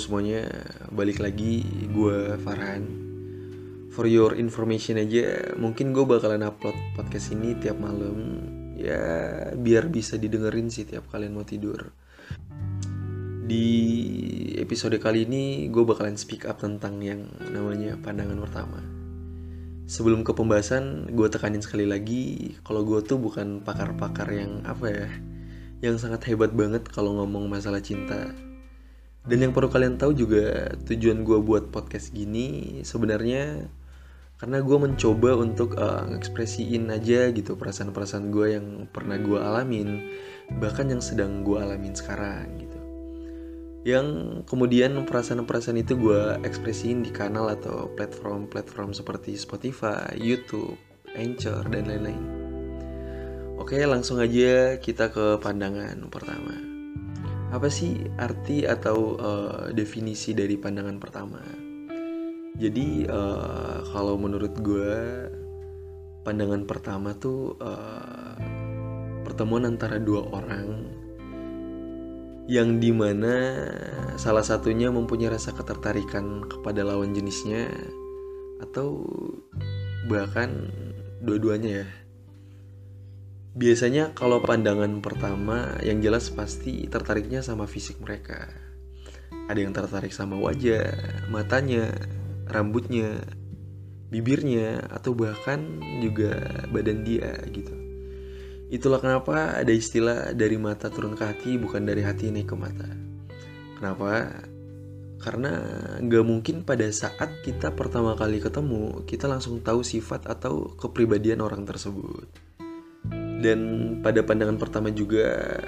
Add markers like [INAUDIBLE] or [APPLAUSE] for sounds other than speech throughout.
Semuanya, balik lagi gue Farhan. For your information aja, mungkin gue bakalan upload podcast ini tiap malam. Ya, biar bisa didengerin sih tiap kalian mau tidur. Di episode kali ini, gue bakalan speak up tentang yang namanya pandangan pertama. Sebelum ke pembahasan, gue tekanin sekali lagi kalau gue tuh bukan pakar-pakar yang apa ya, yang sangat hebat banget kalau ngomong masalah cinta dan yang perlu kalian tahu juga tujuan gue buat podcast gini sebenarnya karena gue mencoba untuk uh, ngekspresiin aja gitu perasaan-perasaan gue yang pernah gue alamin bahkan yang sedang gue alamin sekarang gitu yang kemudian perasaan-perasaan itu gue ekspresiin di kanal atau platform-platform seperti Spotify, YouTube, Anchor dan lain-lain. Oke, langsung aja kita ke pandangan pertama apa sih arti atau uh, definisi dari pandangan pertama? Jadi uh, kalau menurut gue pandangan pertama tuh uh, pertemuan antara dua orang yang di mana salah satunya mempunyai rasa ketertarikan kepada lawan jenisnya atau bahkan dua-duanya ya Biasanya kalau pandangan pertama yang jelas pasti tertariknya sama fisik mereka. Ada yang tertarik sama wajah, matanya, rambutnya, bibirnya, atau bahkan juga badan dia gitu. Itulah kenapa ada istilah dari mata turun ke hati bukan dari hati naik ke mata. Kenapa? Karena nggak mungkin pada saat kita pertama kali ketemu kita langsung tahu sifat atau kepribadian orang tersebut dan pada pandangan pertama juga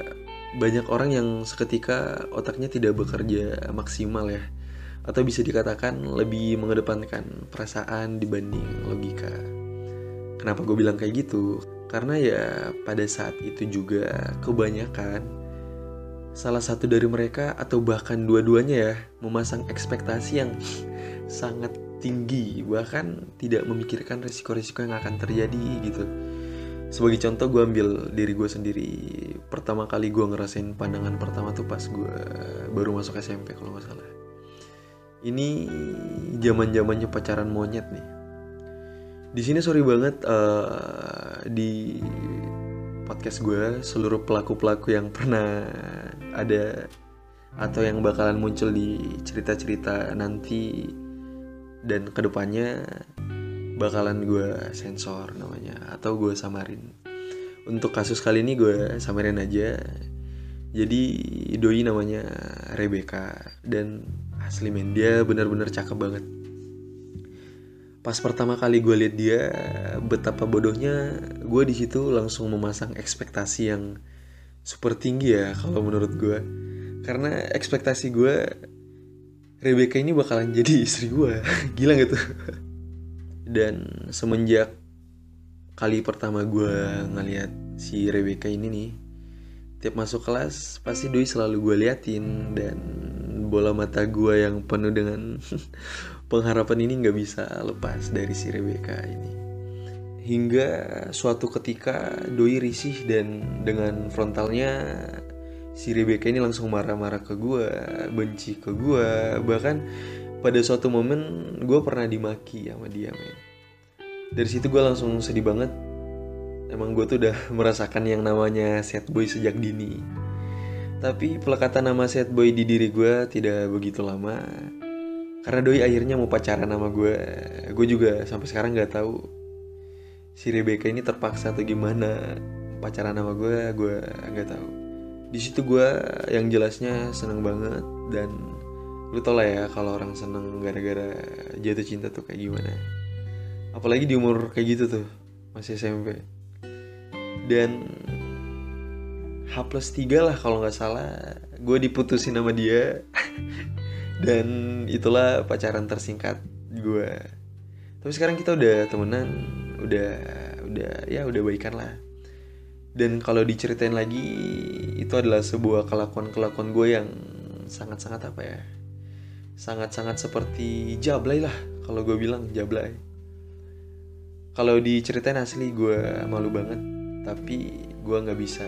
banyak orang yang seketika otaknya tidak bekerja maksimal ya atau bisa dikatakan lebih mengedepankan perasaan dibanding logika. Kenapa gue bilang kayak gitu? Karena ya pada saat itu juga kebanyakan salah satu dari mereka atau bahkan dua-duanya ya memasang ekspektasi yang sangat tinggi bahkan tidak memikirkan risiko-risiko yang akan terjadi gitu sebagai contoh gue ambil diri gue sendiri. Pertama kali gue ngerasain pandangan pertama tuh pas gue baru masuk SMP kalau nggak salah. Ini zaman zamannya pacaran monyet nih. Di sini sorry banget uh, di podcast gue seluruh pelaku pelaku yang pernah ada atau yang bakalan muncul di cerita-cerita nanti dan ke depannya bakalan gue sensor namanya atau gue samarin. Untuk kasus kali ini gue samarin aja. Jadi doi namanya Rebecca dan asli men dia benar-benar cakep banget. Pas pertama kali gue liat dia betapa bodohnya gue di situ langsung memasang ekspektasi yang super tinggi ya kalau menurut gue karena ekspektasi gue Rebecca ini bakalan jadi istri gue [LAUGHS] gila gitu dan semenjak kali pertama gue ngeliat si Rebecca ini nih tiap masuk kelas pasti Doi selalu gue liatin dan bola mata gue yang penuh dengan [LAUGHS] pengharapan ini nggak bisa lepas dari si Rebecca ini. Hingga suatu ketika Doi risih dan dengan frontalnya si Rebecca ini langsung marah-marah ke gue benci ke gue bahkan pada suatu momen gue pernah dimaki sama dia men. Dari situ gue langsung sedih banget. Emang gue tuh udah [LAUGHS] merasakan yang namanya sad boy sejak dini. Tapi pelekatan nama sad boy di diri gue tidak begitu lama. Karena doi akhirnya mau pacaran sama gue gue juga sampai sekarang nggak tahu si Rebecca ini terpaksa atau gimana pacaran sama gue gue nggak tahu. Di situ gue yang jelasnya seneng banget dan lu tau lah ya kalau orang seneng gara-gara jatuh cinta tuh kayak gimana apalagi di umur kayak gitu tuh masih SMP dan H plus 3 lah kalau nggak salah gue diputusin sama dia. [LAUGHS] Dan itulah pacaran tersingkat gue tapi sekarang kita udah temenan udah udah ya udah baikan lah. Dan kalau diceritain lagi itu adalah sebuah kelakuan kelakuan gue yang sangat sangat apa ya sangat-sangat seperti Jablay lah kalau gue bilang Jablay. Kalau diceritain asli gue malu banget. Tapi gue nggak bisa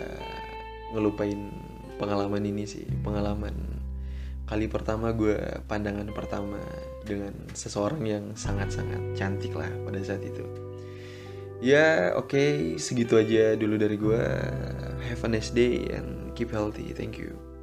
ngelupain pengalaman ini sih. Pengalaman kali pertama gue pandangan pertama dengan seseorang yang sangat-sangat cantik lah pada saat itu. Ya oke okay, segitu aja dulu dari gue have a nice day and keep healthy. Thank you